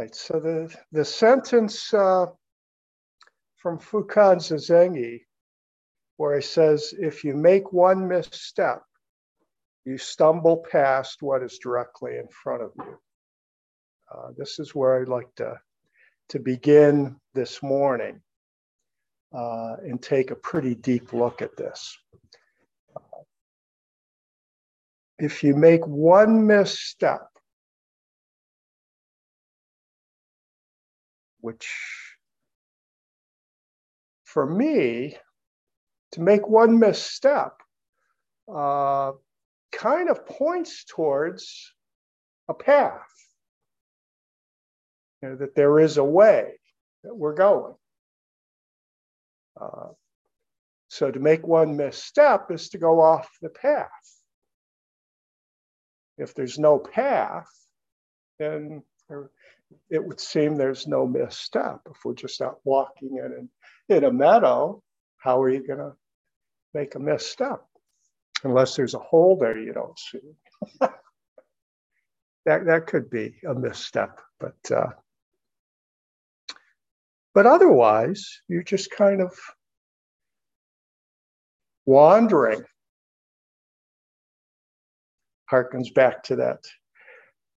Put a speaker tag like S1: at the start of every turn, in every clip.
S1: right. So the, the sentence uh, from Fukan Zazengi, where he says, if you make one misstep, you stumble past what is directly in front of you. Uh, this is where I'd like to, to begin this morning uh, and take a pretty deep look at this. if you make one misstep, which for me, to make one misstep uh, kind of points towards a path, you know, that there is a way that we're going. Uh, so to make one misstep is to go off the path. If there's no path, then it would seem there's no misstep. If we're just out walking in, in a meadow, how are you going to make a misstep? Unless there's a hole there you don't see. that, that could be a misstep, but uh, but otherwise, you're just kind of wandering harkens back to that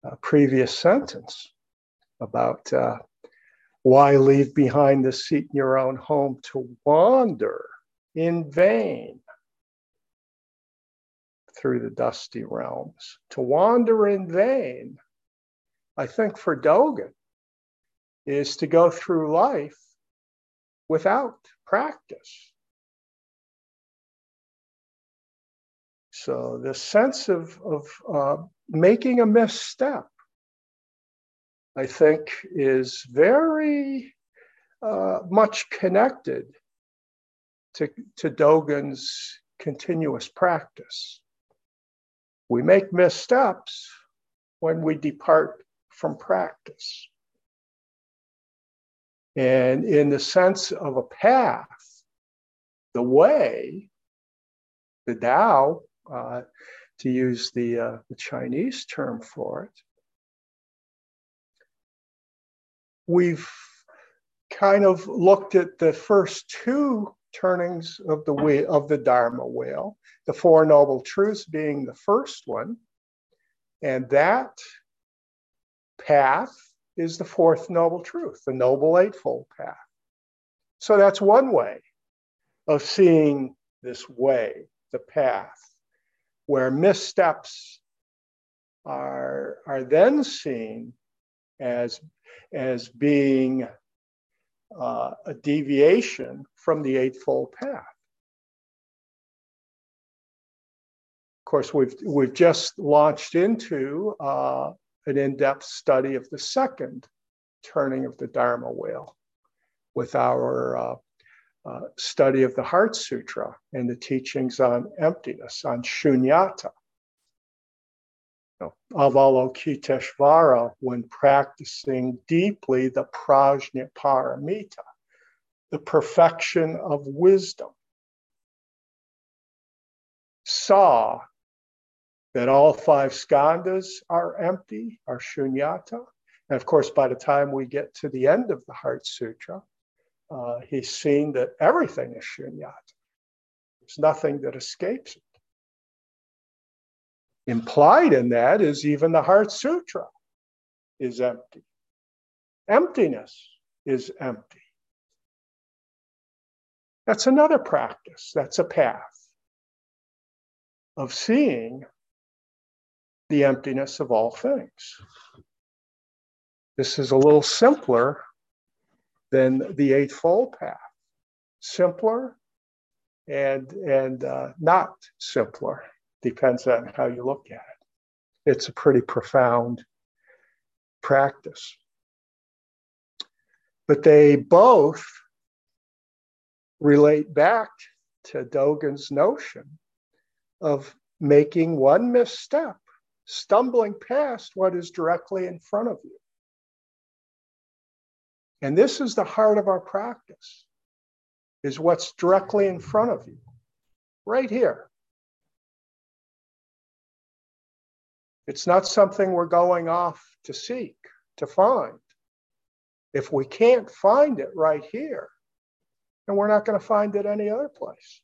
S1: uh, previous sentence about uh, why leave behind the seat in your own home to wander in vain through the dusty realms. To wander in vain, I think for Dogen, is to go through life without practice. So the sense of, of uh, making a misstep, I think, is very uh, much connected to, to Dogen's continuous practice. We make missteps when we depart from practice. And in the sense of a path, the way, the Tao, uh, to use the, uh, the Chinese term for it. We've kind of looked at the first two turnings of the wheel, of the Dharma wheel, the Four Noble Truths being the first one, and that path is the fourth noble truth, the Noble Eightfold Path. So that's one way of seeing this way, the path where missteps are, are then seen as, as being uh, a deviation from the Eightfold Path. Of course, we've, we've just launched into uh, an in depth study of the second turning of the Dharma wheel with our uh, uh, study of the Heart Sutra and the teachings on emptiness, on shunyata. Avalokiteshvara, when practicing deeply the prajnaparamita, the perfection of wisdom, saw that all five skandhas are empty, are shunyata. And of course, by the time we get to the end of the Heart Sutra, uh, he's seen that everything is shunyata. There's nothing that escapes it. Implied in that is even the Heart Sutra is empty. Emptiness is empty. That's another practice, that's a path of seeing the emptiness of all things. This is a little simpler than the Eightfold Path. Simpler and, and uh, not simpler, depends on how you look at it. It's a pretty profound practice. But they both relate back to Dogen's notion of making one misstep, stumbling past what is directly in front of you. And this is the heart of our practice, is what's directly in front of you, right here. It's not something we're going off to seek, to find. If we can't find it right here, then we're not going to find it any other place.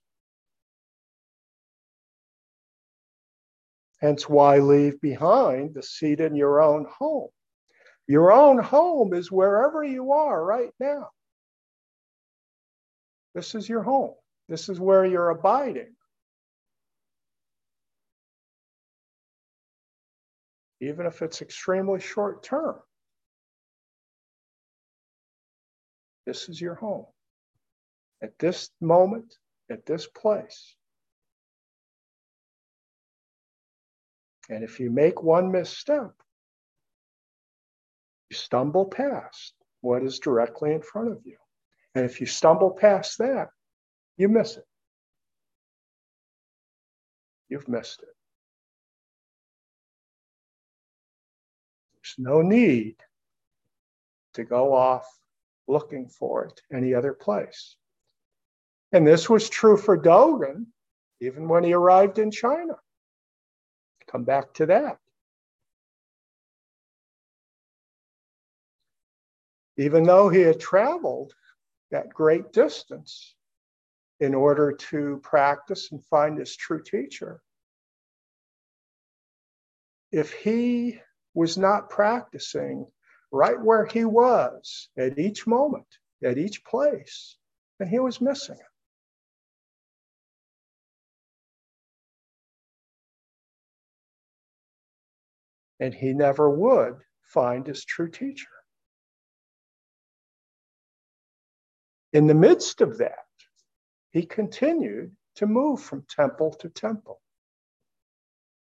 S1: Hence, why leave behind the seat in your own home? Your own home is wherever you are right now. This is your home. This is where you're abiding. Even if it's extremely short term, this is your home. At this moment, at this place. And if you make one misstep, you stumble past what is directly in front of you. And if you stumble past that, you miss it. You've missed it. No need to go off looking for it any other place. And this was true for Dogen even when he arrived in China. Come back to that. Even though he had traveled that great distance in order to practice and find his true teacher, if he was not practicing right where he was at each moment, at each place, and he was missing it. and he never would find his true teacher. In the midst of that, he continued to move from temple to temple.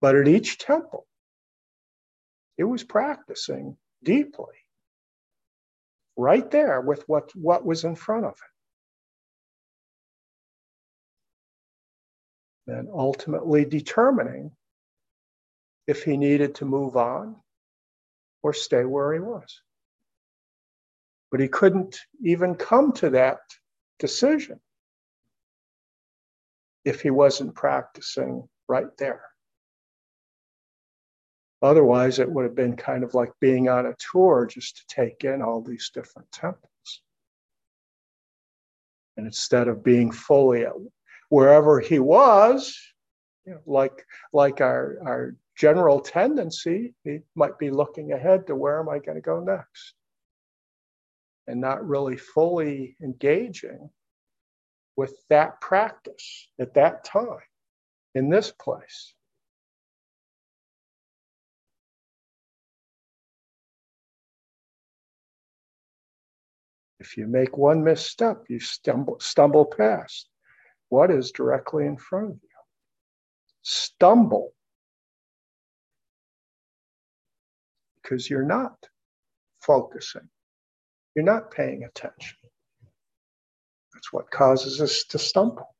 S1: But at each temple, he was practicing deeply, right there with what, what was in front of him. And ultimately determining if he needed to move on or stay where he was. But he couldn't even come to that decision if he wasn't practicing right there. Otherwise, it would have been kind of like being on a tour just to take in all these different temples. And instead of being fully wherever he was, you know, like like our, our general tendency, he might be looking ahead to where am I going to go next? And not really fully engaging with that practice at that time in this place. If you make one misstep, you stumble, stumble past what is directly in front of you. Stumble because you're not focusing, you're not paying attention. That's what causes us to stumble.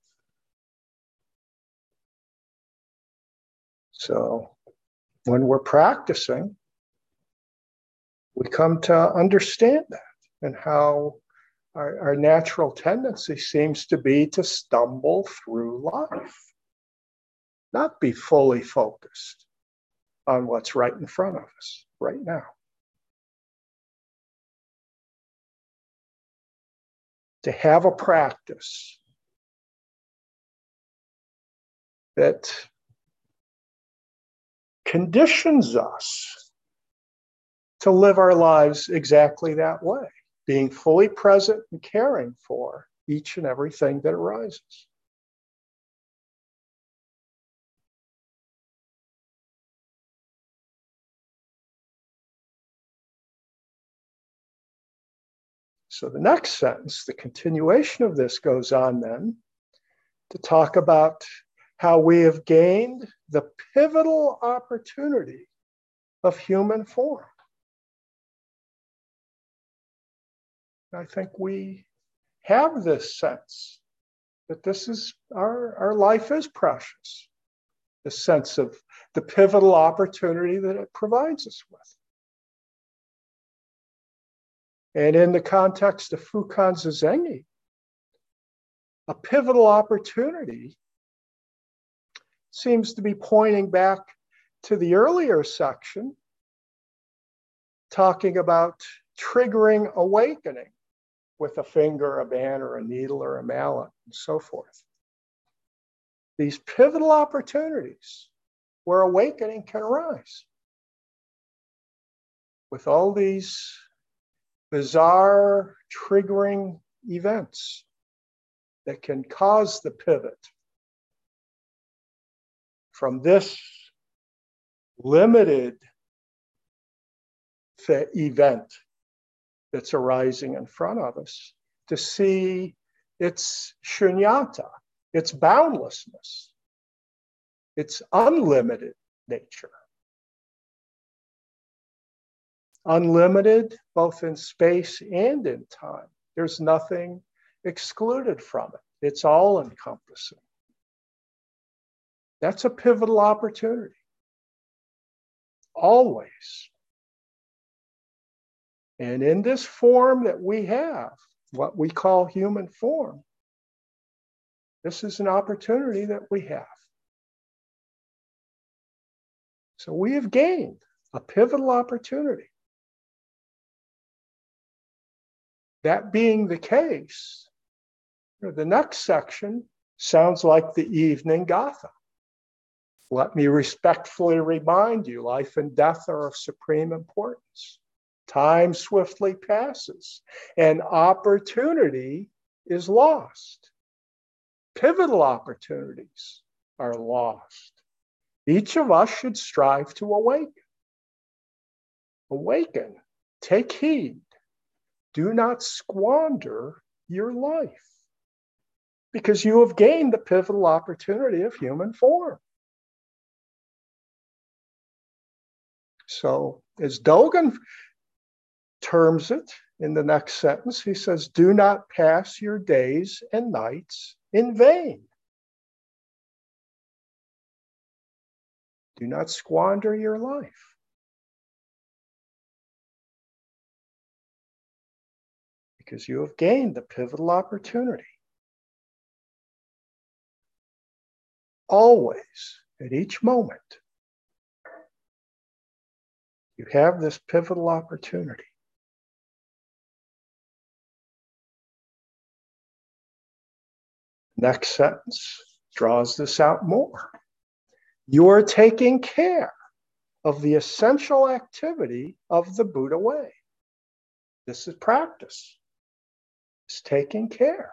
S1: So when we're practicing, we come to understand that and how our, our, natural tendency seems to be to stumble through life, not be fully focused on what's right in front of us right now. To have a practice that conditions us to live our lives exactly that way, being fully present and caring for each and everything that arises. So the next sentence, the continuation of this goes on then to talk about how we have gained the pivotal opportunity of human form. I think we have this sense that this is our, our life is precious, the sense of the pivotal opportunity that it provides us with. And in the context of Fukan Zazengi, a pivotal opportunity seems to be pointing back to the earlier section, talking about triggering awakening with a finger, a banner, a needle, or a mallet, and so forth. These pivotal opportunities where awakening can arise. With all these bizarre triggering events that can cause the pivot from this limited event that's arising in front of us to see its shunyata, its boundlessness, its unlimited nature. Unlimited both in space and in time. There's nothing excluded from it, it's all encompassing. That's a pivotal opportunity. Always. And in this form that we have, what we call human form, this is an opportunity that we have. So we have gained a pivotal opportunity. That being the case, the next section sounds like the evening Gatha. Let me respectfully remind you life and death are of supreme importance. Time swiftly passes, and opportunity is lost. Pivotal opportunities are lost. Each of us should strive to awaken. Awaken, take heed. Do not squander your life because you have gained the pivotal opportunity of human form. So, as Dogen terms it in the next sentence. He says, Do not pass your days and nights in vain. Do not squander your life. Because you have gained the pivotal opportunity. Always, at each moment, you have this pivotal opportunity. Next sentence draws this out more. You are taking care of the essential activity of the Buddha way. This is practice. It's taking care.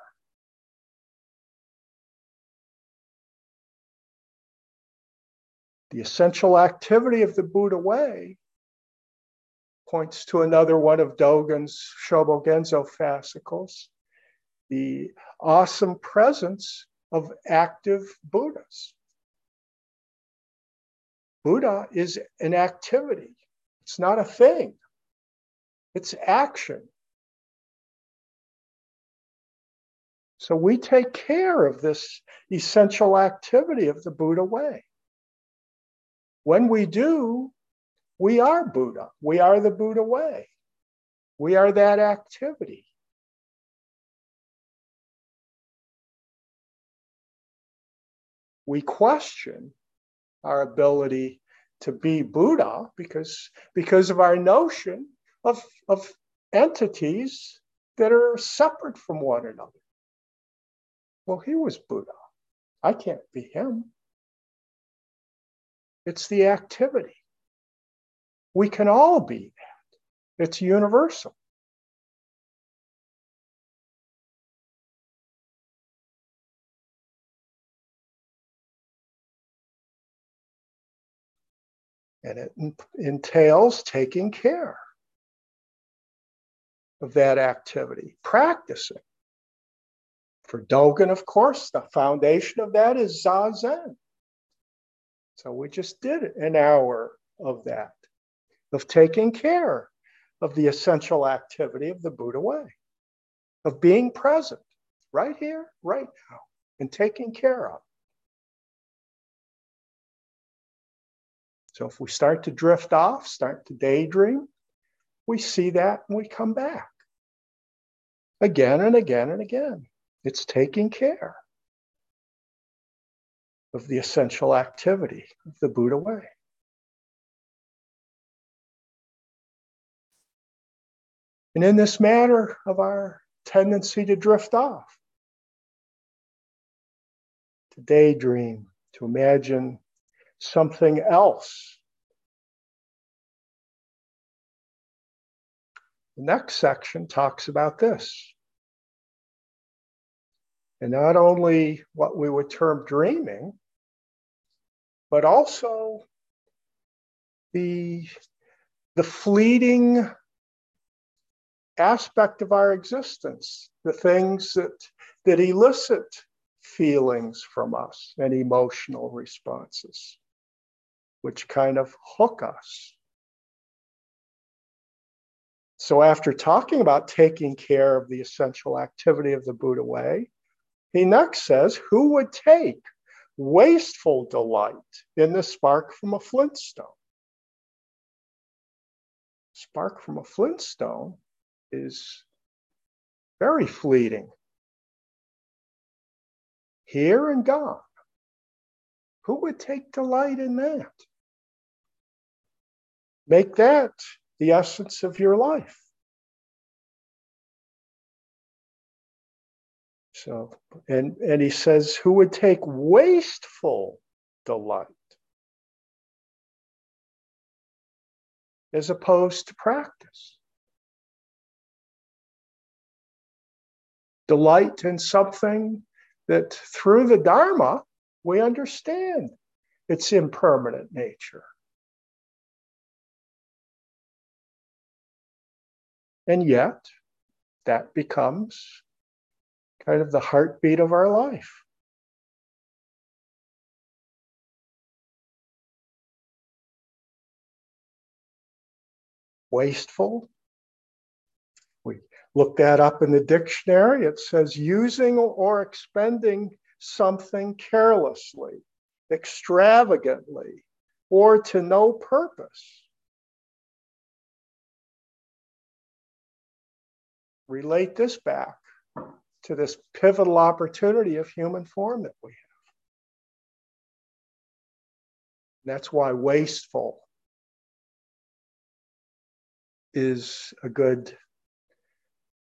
S1: The essential activity of the Buddha way points to another one of Dogen's Shobogenzo fascicles the awesome presence of active Buddhas. Buddha is an activity, it's not a thing, it's action. So we take care of this essential activity of the Buddha way. When we do, we are Buddha. We are the Buddha way. We are that activity. We question our ability to be Buddha because, because of our notion of, of entities that are separate from one another. Well, he was Buddha. I can't be him. It's the activity. We can all be that. It's universal. And it entails taking care of that activity, practicing. For Dogen, of course, the foundation of that is Zazen. So we just did an hour of that, of taking care of the essential activity of the Buddha way, of being present right here, right now, and taking care of. So if we start to drift off, start to daydream, we see that and we come back again and again and again. It's taking care of the essential activity of the Buddha way. And in this matter of our tendency to drift off, to daydream, to imagine something else. The next section talks about this. And not only what we would term dreaming, but also the, the fleeting aspect of our existence, the things that, that elicit feelings from us and emotional responses, which kind of hook us. So, after talking about taking care of the essential activity of the Buddha way, he next says, Who would take wasteful delight in the spark from a flintstone? Spark from a flintstone is very fleeting. Here and gone. Who would take delight in that? Make that the essence of your life. So, and, and he says, who would take wasteful delight as opposed to practice? delight in something that through the Dharma we understand its impermanent nature. And yet, that becomes kind of the heartbeat of our life. Wasteful, We Look that up in the dictionary. It says using or expending something carelessly, extravagantly, or to no purpose. Relate this back to this pivotal opportunity of human form that we have. That's why wasteful is a good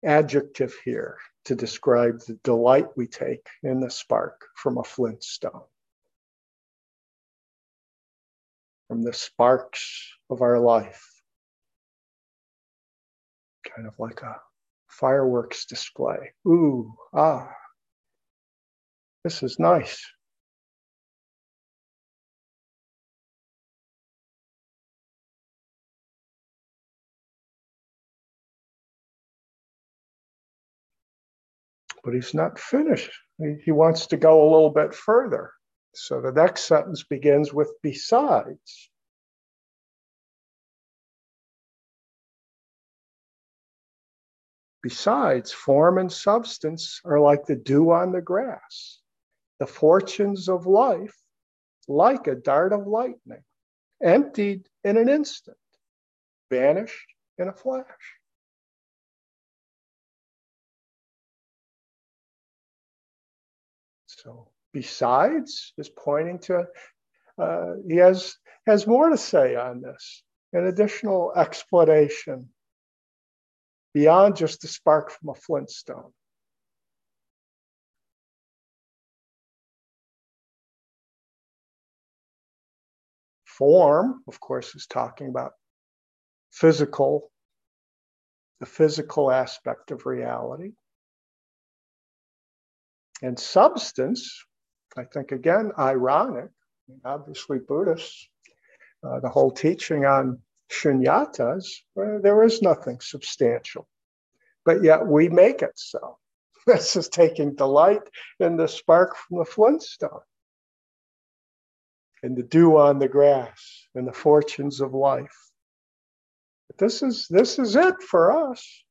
S1: adjective here to describe the delight we take in the spark from a flint stone. From the sparks of our life. Kind of like a fireworks display. Ooh, ah, this is nice. but he's not finished. He wants to go a little bit further. So the next sentence begins with besides. Besides, form and substance are like the dew on the grass, the fortunes of life, like a dart of lightning, emptied in an instant, vanished in a flash. So besides is pointing to, uh, he has, has more to say on this, an additional explanation beyond just the spark from a flintstone. Form, of course, is talking about physical, the physical aspect of reality. And substance, I think again, ironic, obviously Buddhists, uh, the whole teaching on shunyatas, well, there is nothing substantial, but yet we make it so. This is taking delight in the spark from the flintstone, in the dew on the grass, in the fortunes of life. But this is this is it for us.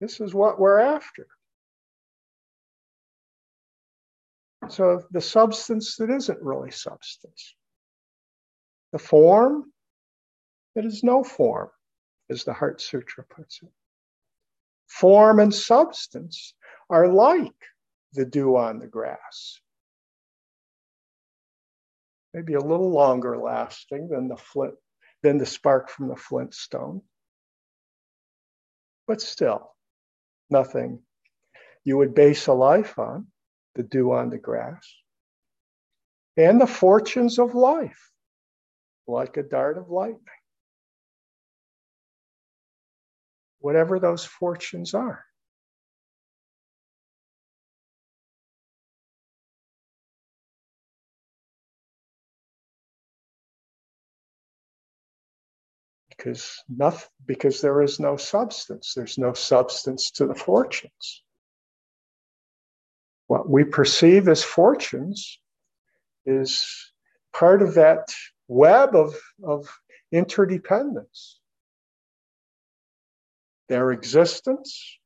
S1: This is what we're after. So the substance that isn't really substance. The form that is no form, as the Heart Sutra puts it. Form and substance are like the dew on the grass. Maybe a little longer lasting than the flint, than the spark from the flint stone. but still, nothing you would base a life on, the dew on the grass, and the fortunes of life, like a dart of lightning. Whatever those fortunes are. because nothing because there is no substance. There's no substance to the fortunes. What we perceive as fortunes is part of that web of, of interdependence their existence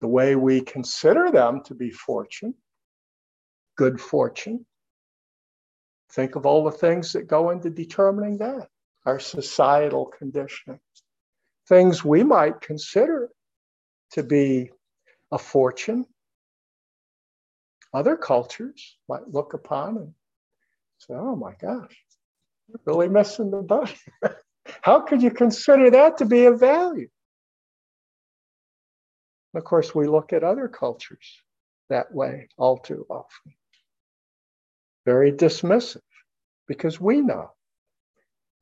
S1: the way we consider them to be fortune good fortune think of all the things that go into determining that our societal conditioning, things we might consider to be a fortune. Other cultures might look upon and say, oh my gosh, you're really missing the boat. How could you consider that to be a value? Of course, we look at other cultures that way all too often. Very dismissive because we know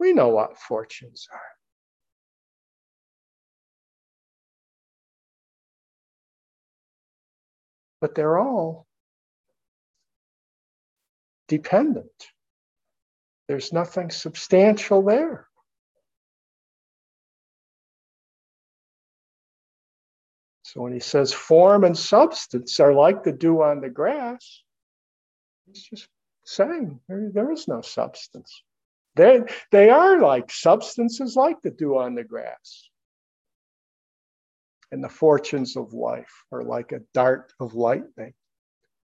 S1: we know what fortunes are. But they're all dependent. There's nothing substantial there. So when he says form and substance are like the dew on the grass, he's just saying there, there is no substance. They, they are like substances like the dew on the grass. And the fortunes of life are like a dart of lightning,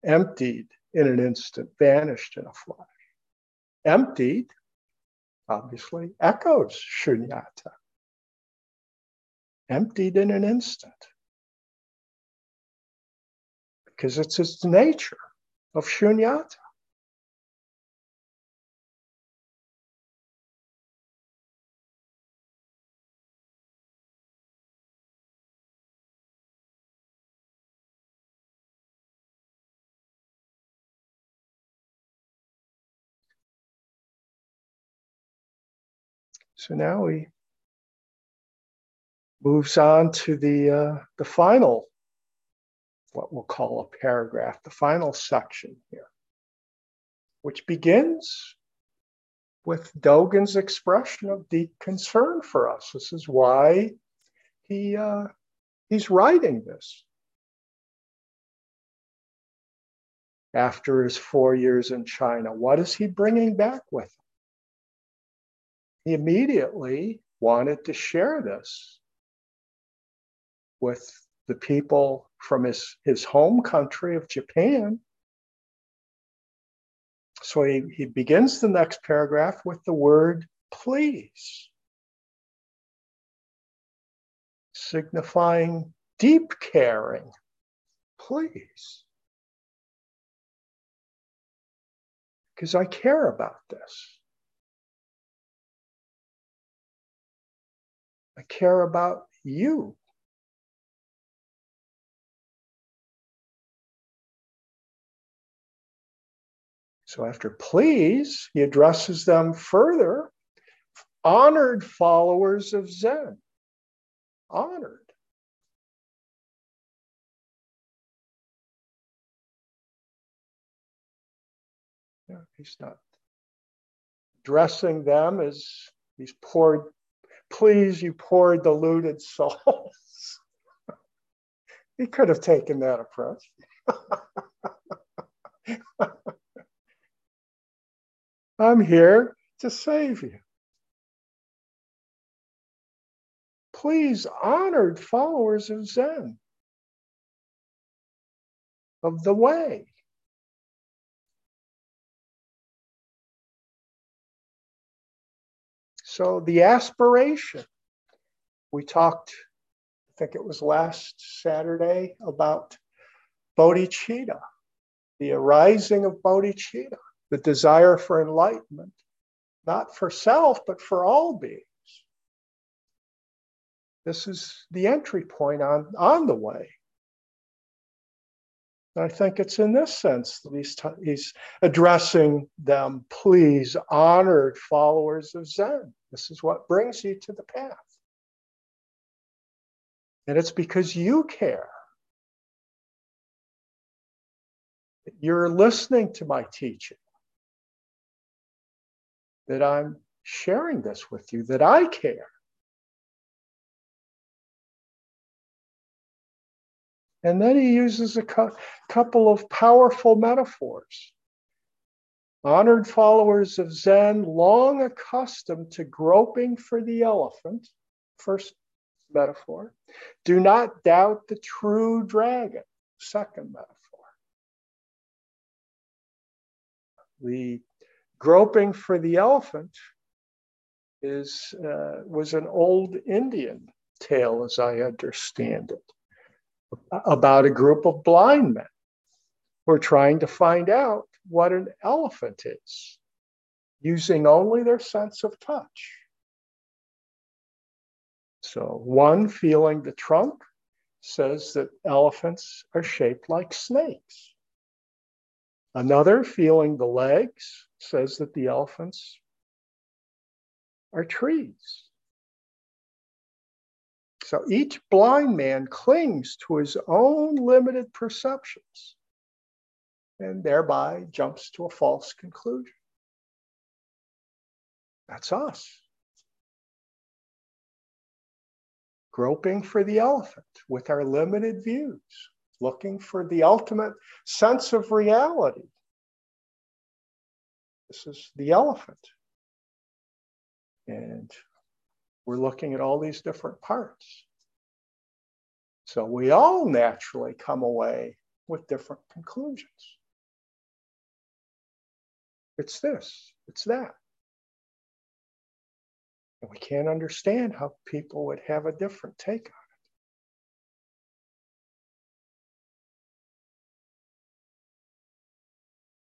S1: emptied in an instant, vanished in a flash. Emptied, obviously, echoes shunyata. Emptied in an instant. Because it's its nature of shunyata. So now he moves on to the uh, the final, what we'll call a paragraph, the final section here, which begins with Dogen's expression of deep concern for us. This is why he uh, he's writing this. After his four years in China, what is he bringing back with him? he immediately wanted to share this with the people from his, his home country of Japan. So he, he begins the next paragraph with the word please, signifying deep caring. Please. Because I care about this. I care about you. So after please, he addresses them further honored followers of Zen. Honored. Yeah, he's not addressing them as these poor Please, you poor deluded souls. he could have taken that approach. I'm here to save you. Please, honored followers of Zen, of the way. So the aspiration, we talked, I think it was last Saturday, about bodhicitta, the arising of bodhicitta, the desire for enlightenment, not for self, but for all beings. This is the entry point on, on the way. And I think it's in this sense that he's, t- he's addressing them, please, honored followers of Zen. This is what brings you to the path. And it's because you care. You're listening to my teaching. That I'm sharing this with you, that I care. And then he uses a cu- couple of powerful metaphors. Honored followers of Zen, long accustomed to groping for the elephant, first metaphor, do not doubt the true dragon, second metaphor. The groping for the elephant is uh, was an old Indian tale, as I understand it about a group of blind men who are trying to find out what an elephant is using only their sense of touch. So, one feeling the trunk says that elephants are shaped like snakes. Another feeling the legs says that the elephants are trees. So each blind man clings to his own limited perceptions and thereby jumps to a false conclusion. That's us. Groping for the elephant with our limited views, looking for the ultimate sense of reality. This is the elephant. And we're looking at all these different parts. So we all naturally come away with different conclusions. It's this, it's that. And we can't understand how people would have a different take on it.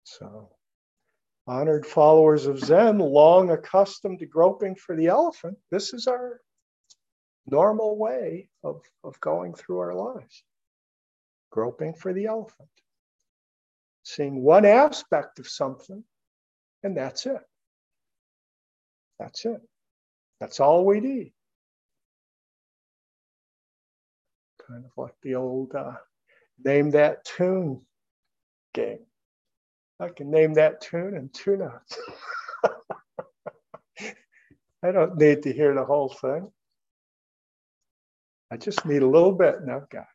S1: So honored followers of Zen, long accustomed to groping for the elephant, this is our normal way of, of going through our lives groping for the elephant, seeing one aspect of something, and that's it. That's it. That's all we need. Kind of like the old uh, name that tune game. I can name that tune in two notes. I don't need to hear the whole thing. I just need a little bit and I've got it.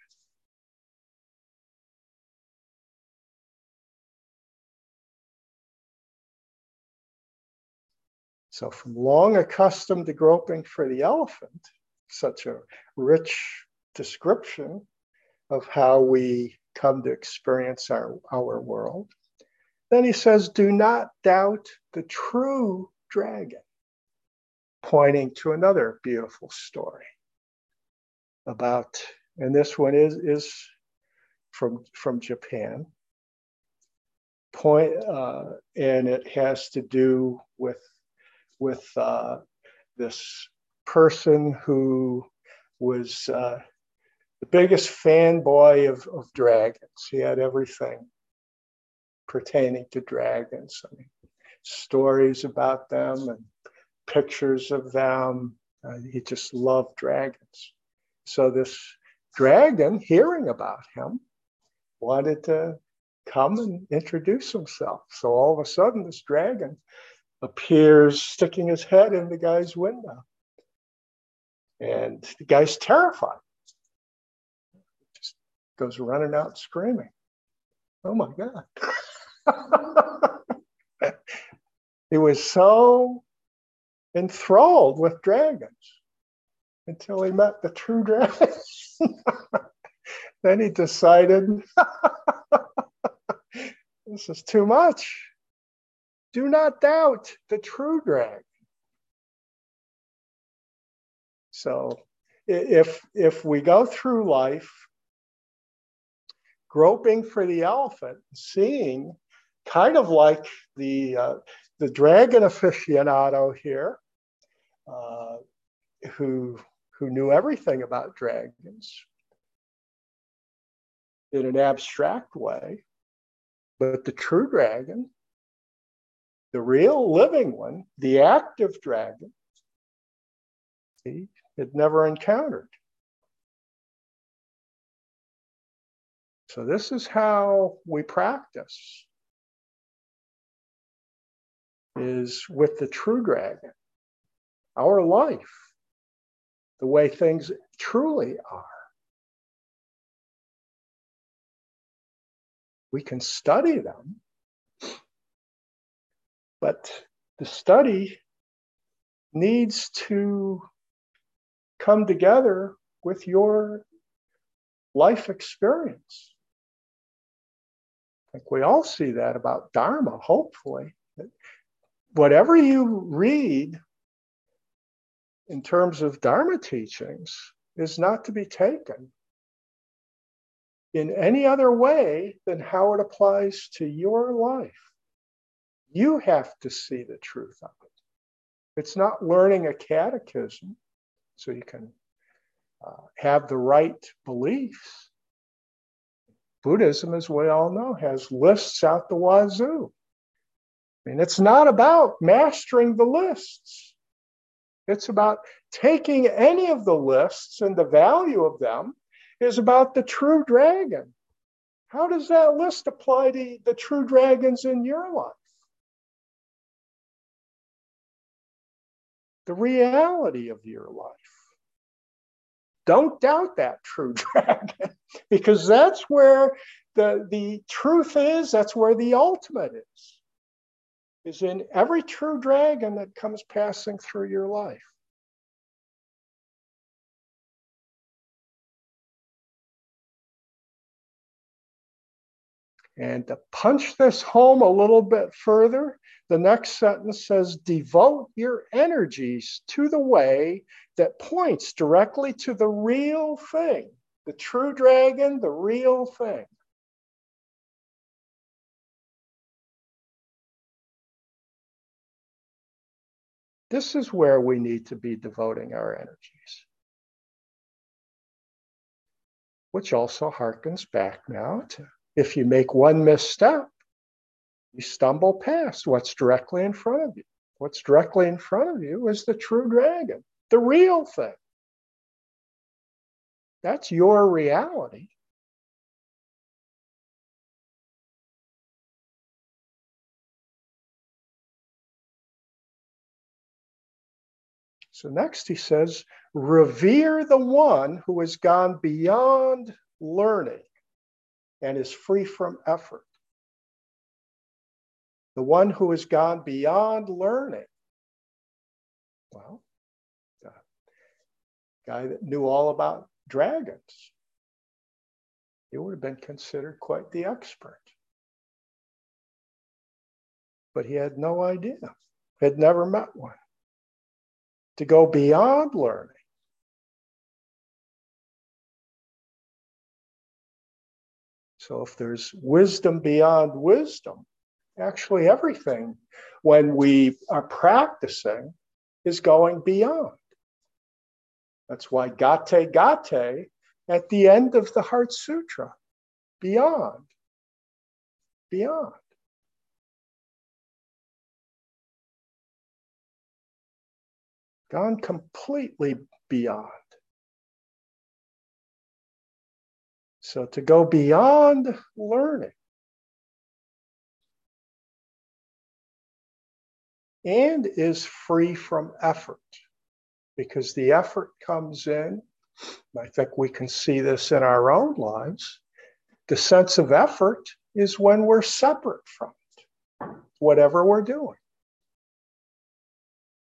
S1: So, from long accustomed to groping for the elephant, such a rich description of how we come to experience our, our world, then he says, Do not doubt the true dragon, pointing to another beautiful story about, and this one is, is from, from Japan. Point, uh, and it has to do with, with uh, this person who was uh, the biggest fanboy of, of dragons. He had everything pertaining to dragons. I mean, stories about them and pictures of them. Uh, he just loved dragons. So this dragon, hearing about him, wanted to come and introduce himself. So all of a sudden, this dragon appears sticking his head in the guy's window. And the guy's terrified. Just goes running out screaming. Oh my God. he was so enthralled with dragons until he met the true dragon. then he decided this is too much. Do not doubt the true dragon. So if if we go through life groping for the elephant, seeing kind of like the, uh, the dragon aficionado here, uh, who, who knew everything about dragons in an abstract way. But the true dragon, the real living one, the active dragon, he had never encountered. So, this is how we practice is with the true dragon, our life, the way things truly are. We can study them, but the study needs to come together with your life experience. I think we all see that about Dharma, hopefully. Whatever you read in terms of Dharma teachings is not to be taken in any other way than how it applies to your life. You have to see the truth of it. It's not learning a catechism so you can uh, have the right beliefs. Buddhism, as we all know, has lists out the wazoo. I mean, it's not about mastering the lists. It's about taking any of the lists and the value of them is about the true dragon. How does that list apply to the true dragons in your life? The reality of your life. Don't doubt that true dragon, because that's where the, the truth is, that's where the ultimate is, is in every true dragon that comes passing through your life. And to punch this home a little bit further, the next sentence says, Devote your energies to the way that points directly to the real thing, the true dragon, the real thing. This is where we need to be devoting our energies. Which also harkens back now to if you make one misstep, you stumble past what's directly in front of you. What's directly in front of you is the true dragon, the real thing. That's your reality. So next he says, revere the one who has gone beyond learning and is free from effort. The one who has gone beyond learning. Well, the guy that knew all about dragons, he would have been considered quite the expert. But he had no idea, had never met one. To go beyond learning So if there's wisdom beyond wisdom, actually everything when we are practicing is going beyond. That's why gate gate at the end of the Heart Sutra, beyond, beyond. Gone completely beyond. So to go beyond learning and is free from effort because the effort comes in. I think we can see this in our own lives. The sense of effort is when we're separate from it, whatever we're doing.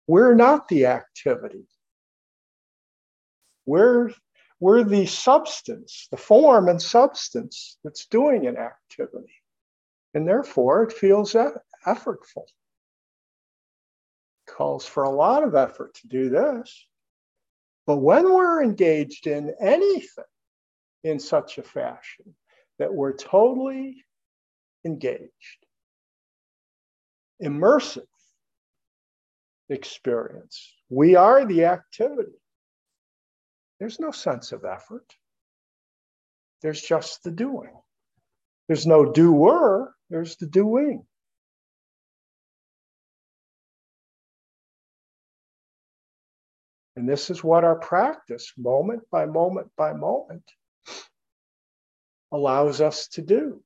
S1: We're not the activity. We're we're the substance, the form and substance that's doing an activity. And therefore, it feels effortful. Calls for a lot of effort to do this. But when we're engaged in anything in such a fashion that we're totally engaged, immersive experience, we are the activity There's no sense of effort. There's just the doing. There's no doer, there's the doing. And this is what our practice, moment by moment by moment, allows us to do.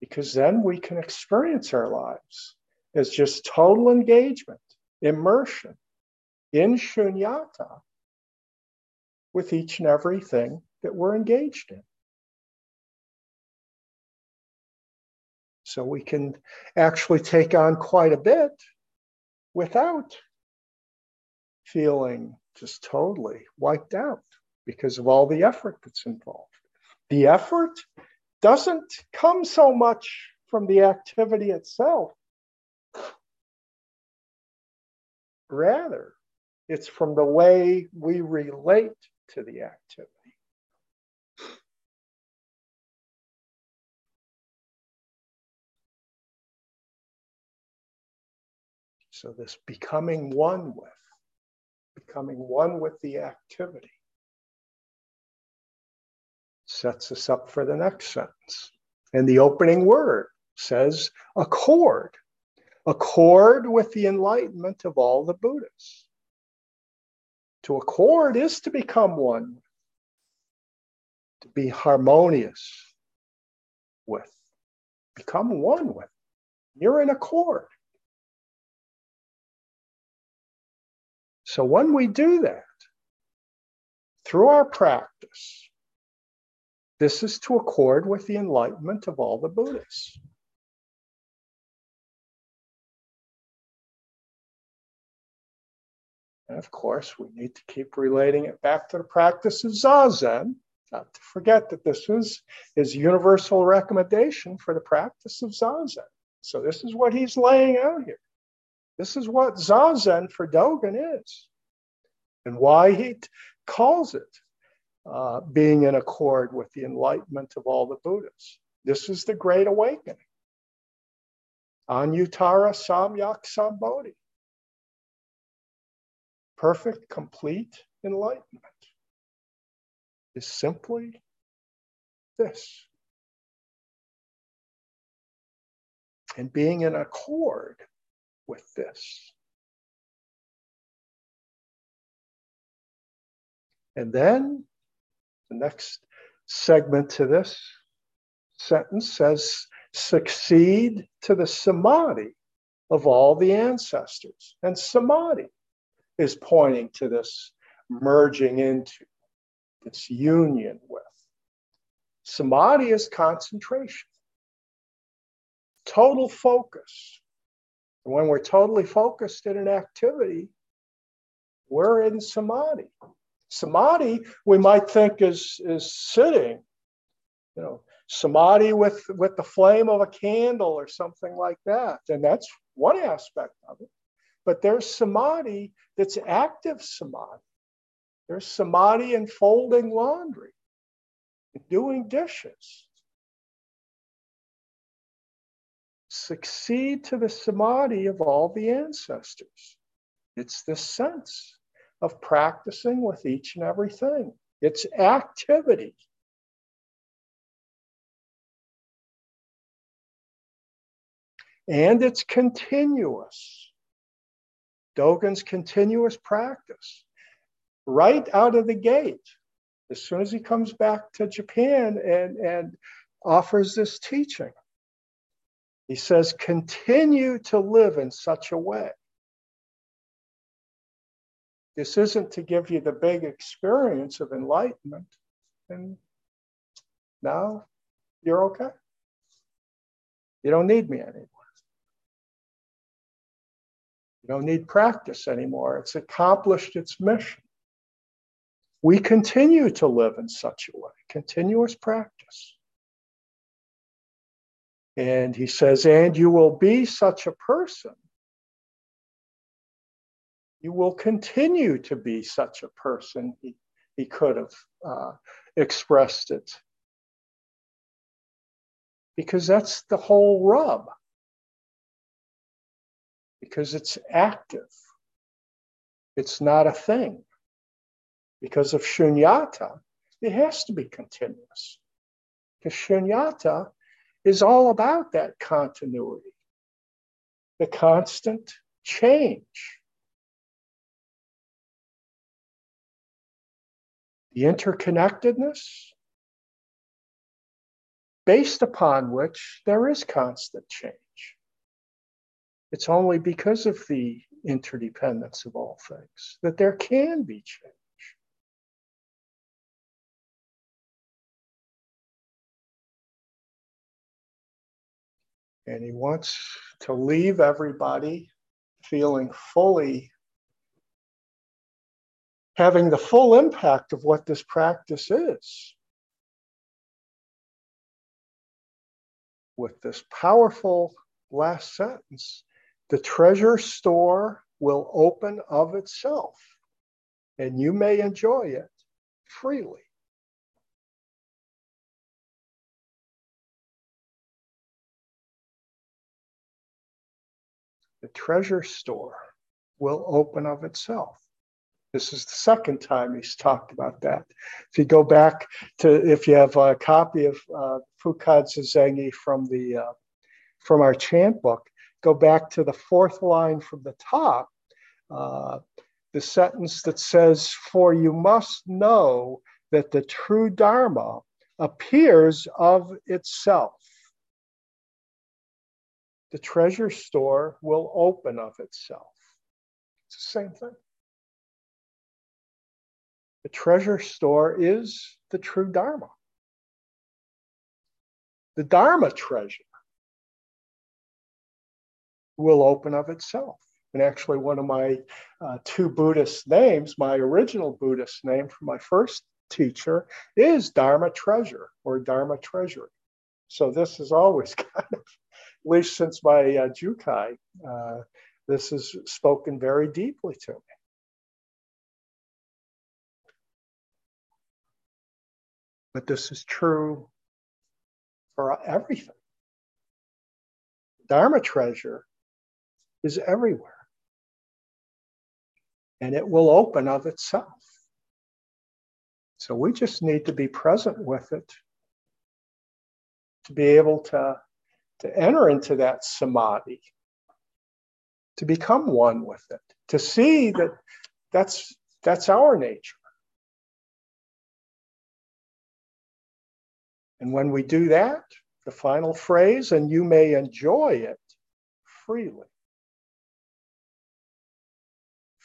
S1: Because then we can experience our lives as just total engagement, immersion in shunyata with each and everything that we're engaged in. So we can actually take on quite a bit without feeling just totally wiped out because of all the effort that's involved. The effort doesn't come so much from the activity itself. Rather, it's from the way we relate to the activity. So, this becoming one with, becoming one with the activity, sets us up for the next sentence. And the opening word says accord, accord with the enlightenment of all the Buddhas. To accord is to become one, to be harmonious with, become one with. You're in accord. So when we do that, through our practice, this is to accord with the enlightenment of all the Buddhas. And of course, we need to keep relating it back to the practice of Zazen, not to forget that this is his universal recommendation for the practice of Zazen. So this is what he's laying out here. This is what Zazen for Dogen is, and why he t- calls it uh, being in accord with the enlightenment of all the Buddhas. This is the Great Awakening. Anuttara Samyak Sambodhi. Perfect, complete enlightenment is simply this. And being in accord with this. And then the next segment to this sentence says, succeed to the samadhi of all the ancestors. And samadhi is pointing to this merging into, this union with. Samadhi is concentration, total focus. And when we're totally focused in an activity, we're in samadhi. Samadhi, we might think is, is sitting, you know, samadhi with, with the flame of a candle or something like that. And that's one aspect of it. But there's samadhi that's active samadhi. There's samadhi in folding laundry, doing dishes. Succeed to the samadhi of all the ancestors. It's this sense of practicing with each and everything. It's activity. And it's continuous. Dogen's continuous practice. Right out of the gate, as soon as he comes back to Japan and, and offers this teaching, he says, continue to live in such a way this isn't to give you the big experience of enlightenment. And now you're okay. You don't need me anymore. Don't need practice anymore. It's accomplished its mission. We continue to live in such a way, continuous practice. And he says, and you will be such a person you will continue to be such a person. He, he could have uh, expressed it. Because that's the whole rub. Because it's active, it's not a thing. because of shunyata, it has to be continuous. Because shunyata is all about that continuity, the constant change. The interconnectedness based upon which there is constant change. It's only because of the interdependence of all things that there can be change. And he wants to leave everybody feeling fully, having the full impact of what this practice is. With this powerful last sentence, the treasure store will open of itself, and you may enjoy it freely. the treasure store will open of itself. This is the second time he's talked about that. If you go back to, if you have a copy of uh, Zazengi from the uh, from our chant book, go back to the fourth line from the top, uh, the sentence that says, "For you must know that the true Dharma appears of itself." the treasure store will open of itself. It's the same thing. The treasure store is the true Dharma. The Dharma treasure will open of itself. And actually, one of my uh, two Buddhist names, my original Buddhist name from my first teacher, is Dharma treasure or Dharma treasury. So this is always kind of at least since my uh, Jukai, uh, this has spoken very deeply to me. But this is true for everything. Dharma treasure is everywhere. And it will open of itself. So we just need to be present with it to be able to to enter into that samadhi, to become one with it, to see that that's, that's our nature. And when we do that, the final phrase, and you may enjoy it freely.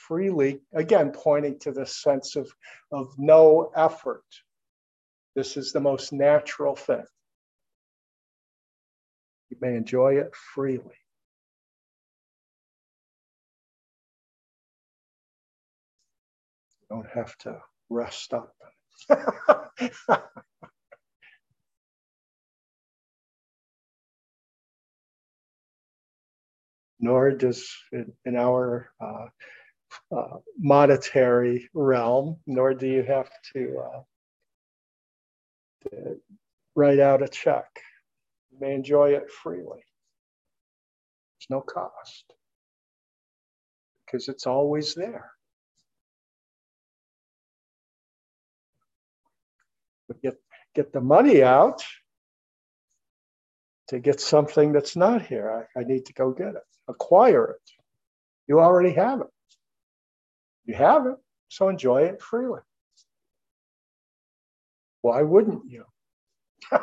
S1: Freely, again, pointing to the sense of, of no effort. This is the most natural thing. You may enjoy it freely. You don't have to rest up. nor does in, in our uh, uh, monetary realm, nor do you have to, uh, to write out a check. You may enjoy it freely. There's no cost because it's always there. But get, get the money out to get something that's not here. I, I need to go get it, acquire it. You already have it. You have it, so enjoy it freely. Why wouldn't you?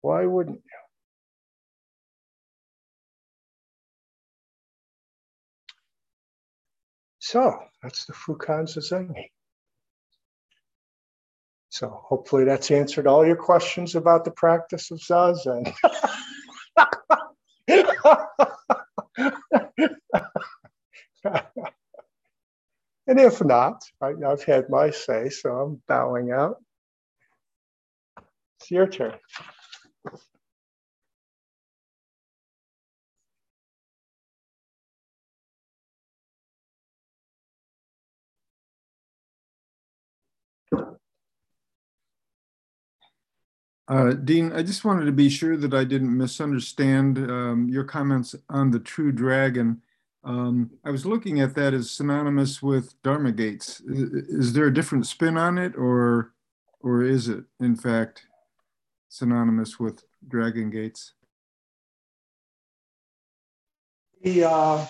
S1: Why wouldn't you? So that's the Fukan Zazengi. So hopefully that's answered all your questions about the practice of Zazen. and if not, I, I've had my say, so I'm bowing out. It's your turn.
S2: Uh, Dean, I just wanted to be sure that I didn't misunderstand um, your comments on the true dragon. Um, I was looking at that as synonymous with Dharma gates. Is, there a different spin on it, or or is it in fact synonymous with dragon gates?
S1: The uh,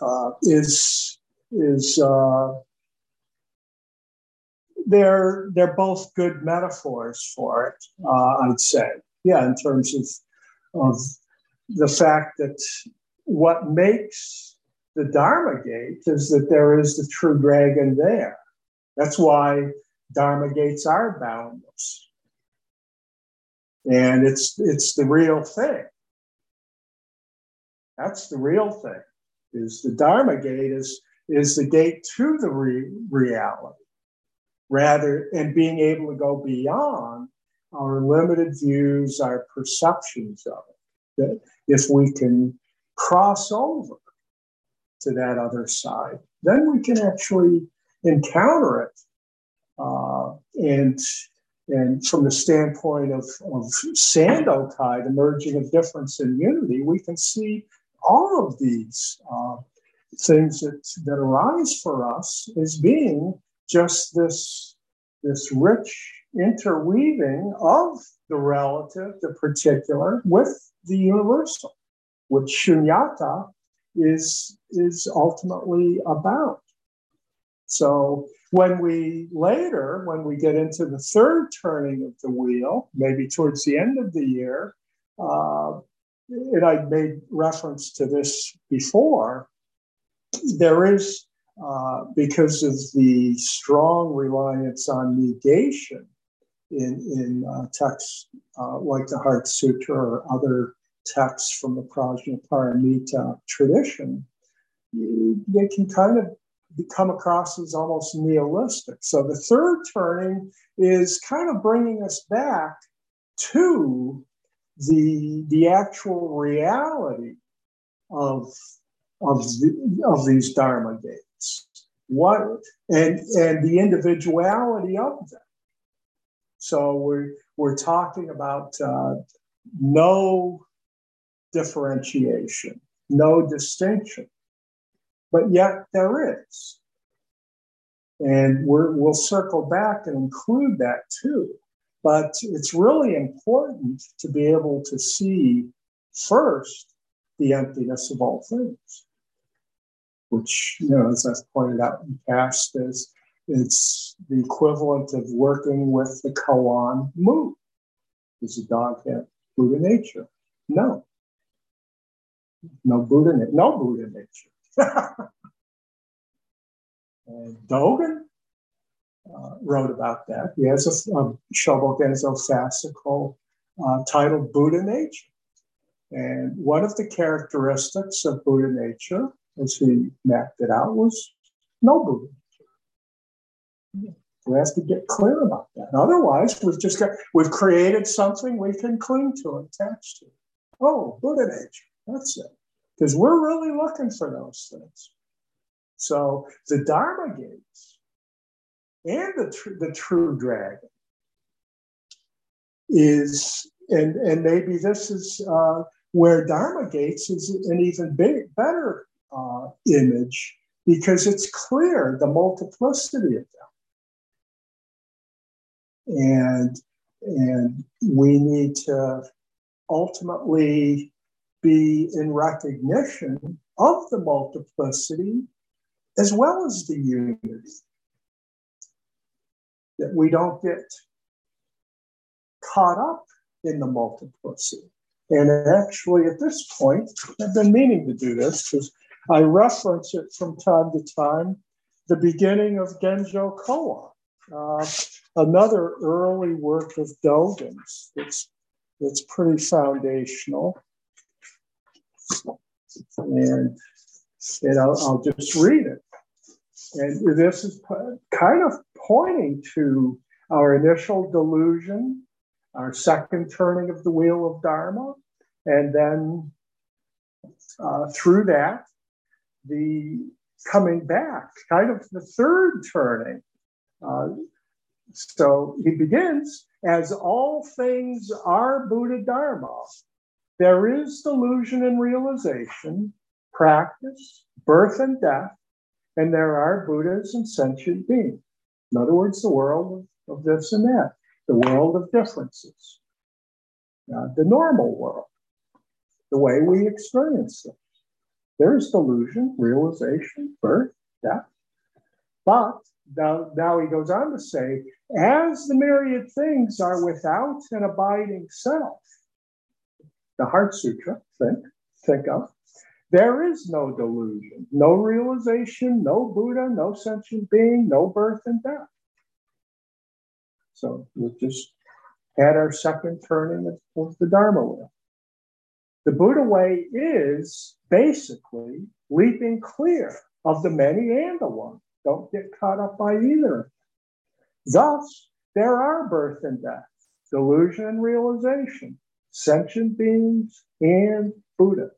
S1: uh, is is uh, they're they're both good metaphors for it. Uh, I'd say, yeah, in terms of of the fact that what makes the Dharma gate is that there is the true dragon there. That's why Dharma gates are boundless, and it's it's the real thing. That's the real thing. Is the Dharma gate is is the gate to the re- reality rather and being able to go beyond our limited views, our perceptions of it. That if we can cross over to that other side, then we can actually encounter it. Uh, and and from the standpoint of, of Sandokai, the merging of difference and unity, we can see all of these uh, things that, that arise for us as being just this, this rich interweaving of the relative, the particular, with the universal, which shunyata is, is ultimately about. So when we later, when we get into the third turning of the wheel, maybe towards the end of the year, uh, and I made reference to this before, there is uh, because of the strong reliance on negation in, in uh, texts uh, like the Heart Sutra or other texts from the Prajnaparamita tradition, they can kind of come across as almost nihilistic. So the third turning is kind of bringing us back to the, the actual reality of, of, the, of these Dharma gates what and and the individuality of them. So we're we're talking about uh, no differentiation, no distinction, but yet there is, and we're, we'll circle back and include that too. But it's really important to be able to see first the emptiness of all things which, you know, as I've pointed out in the past, is it's the equivalent of working with the koan mu. Does a dog have Buddha nature? No. No Buddha, no Buddha nature. and Dogen uh, wrote about that. He has a, a Shobogenzo fascicle uh, titled Buddha Nature. And one of the characteristics of Buddha nature as he mapped it out, was no Buddha. nature. We have to get clear about that. Otherwise, we've just got we've created something we can cling to, attach to. Oh, Buddha nature. That's it. Because we're really looking for those things. So the Dharma gates and the, tr- the true dragon is, and, and maybe this is uh, where Dharma gates is an even big, better uh, image because it's clear the multiplicity of them. And, and we need to ultimately be in recognition of the multiplicity as well as the unity. That we don't get caught up in the multiplicity. And actually, at this point, I've been meaning to do this because I reference it from time to time. The beginning of Genjo Koan, uh, another early work of Dogen's. It's, it's pretty foundational. And, and I'll, I'll just read it. And this is kind of pointing to our initial delusion, our second turning of the wheel of Dharma, and then uh, through that, the coming back, kind of the third turning. Uh, so he begins as all things are Buddha Dharma. There is delusion and realization, practice, birth and death, and there are Buddhas and sentient beings. In other words, the world of, this and that, the world of differences, uh, the normal world, the way we experience it. There's delusion, realization, birth, death. But now, now he goes on to say, as the myriad things are without an abiding self, the Heart Sutra, think, think of, there is no delusion, no realization, no Buddha, no sentient being, no birth and death. So we just had our second turning of the Dharma wheel. The Buddha way is basically leaping clear of the many and the one. Don't get caught up by either. Thus, there are birth and death, delusion and realization, sentient beings and Buddhas.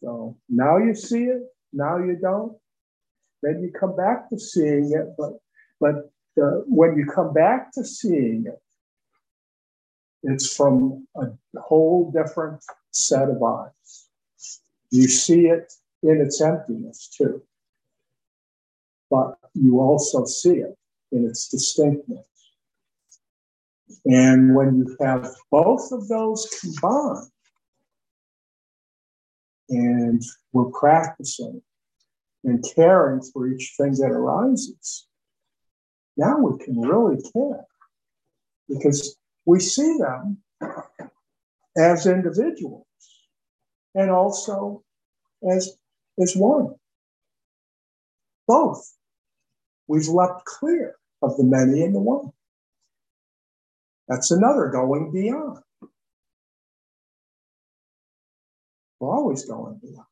S1: So now you see it, now you don't. Then you come back to seeing it, but but uh, when you come back to seeing it, it's from a whole different set of eyes. You see it in its emptiness too, but you also see it in its distinctness. And when you have both of those combined, and we're practicing and caring for each thing that arises, now we can really care because we see them as individuals and also as, as one. Both. We've left clear of the many and the one. That's another going beyond. We're always going beyond.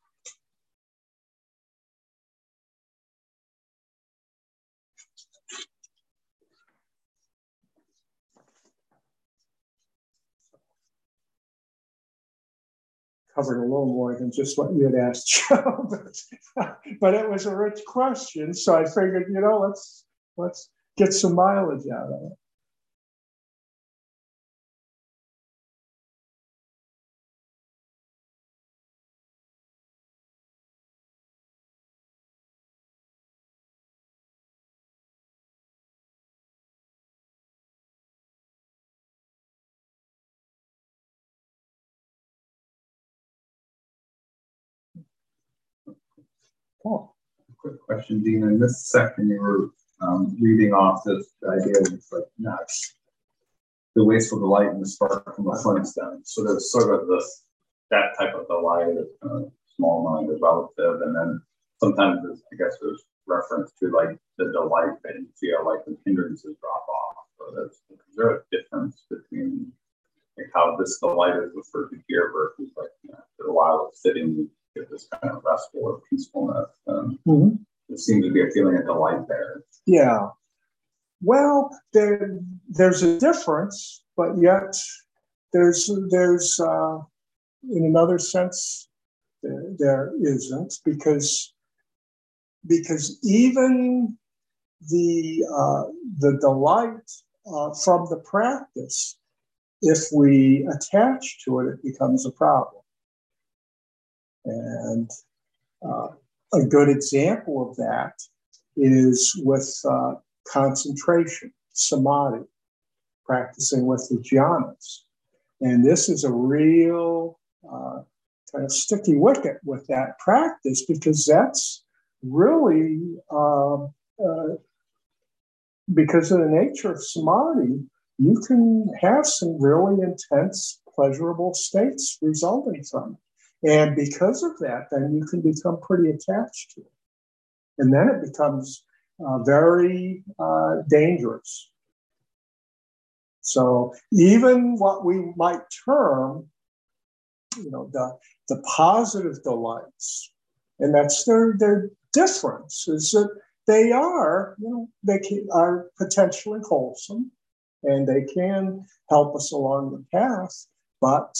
S1: covered a little more than just what you had asked Joe, but, but it was a rich question. So I figured, you know, let's let's get some mileage out of it.
S3: Cool. Quick question, Dean. In this section, you were um, reading off this idea of like nuts, the wasteful delight and the spark from the flint stone. So there's sort of this that type of delight, uh, small mind is relative, and then sometimes I guess there's reference to like the delight that you feel like the hindrances drop off. So there's is there a difference between like how this delight is referred to here versus like you know, after a while of sitting get this kind of restful or peacefulness. Um, mm-hmm. There seems to be a feeling of delight there.
S1: Yeah. Well, there, there's a difference, but yet there's there's uh, in another sense there, there isn't because because even the uh, the delight uh, from the practice, if we attach to it, it becomes a problem. And uh, a good example of that is with uh, concentration, samadhi, practicing with the jhanas. And this is a real uh, kind of sticky wicket with that practice because that's really uh, uh, because of the nature of samadhi, you can have some really intense, pleasurable states resulting from it. And because of that, then you can become pretty attached to it. And then it becomes uh, very uh, dangerous. So even what we might term, you know, the, the positive delights, and that's their, their difference, is that they are, you know, they can, are potentially wholesome and they can help us along the path, but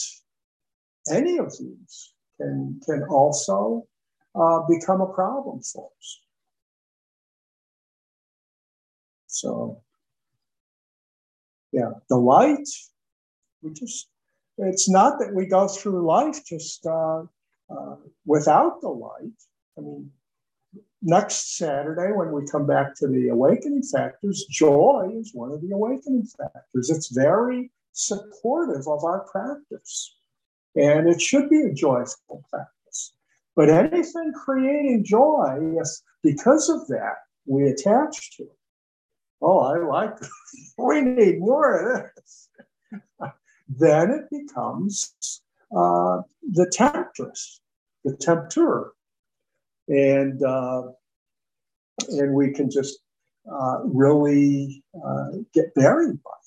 S1: any of these can, can also uh, become a problem for us. So, yeah, the light, we just, it's not that we go through life just uh, uh, without the light. I mean, next Saturday, when we come back to the awakening factors, joy is one of the awakening factors. It's very supportive of our practice. And it should be a joyful practice. But anything creating joy, yes, because of that, we attach to it. Oh, I like it. we need more of this. then it becomes uh, the temptress, the tempter. And uh, and we can just uh, really uh, get buried by it.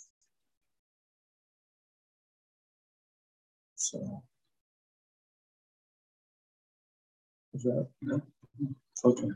S1: So, is that
S3: Yeah.
S1: okay?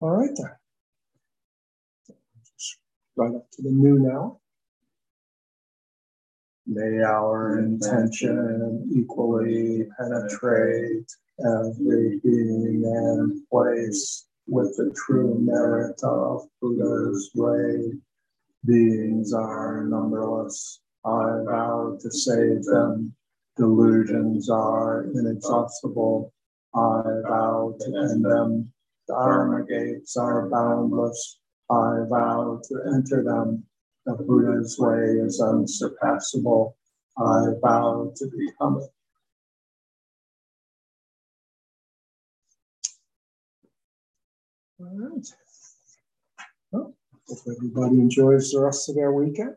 S1: All right then. Right up to the new now. May our intention equally penetrate every being and place with the true merit of Buddha's way. Beings are numberless. I vow to save them. Delusions are inexhaustible. I vow to end them. Dharma gates are boundless. I vow to enter them. The Buddha's way is unsurpassable. I vow to become it. All right. Well, hope everybody enjoys the rest of their weekend.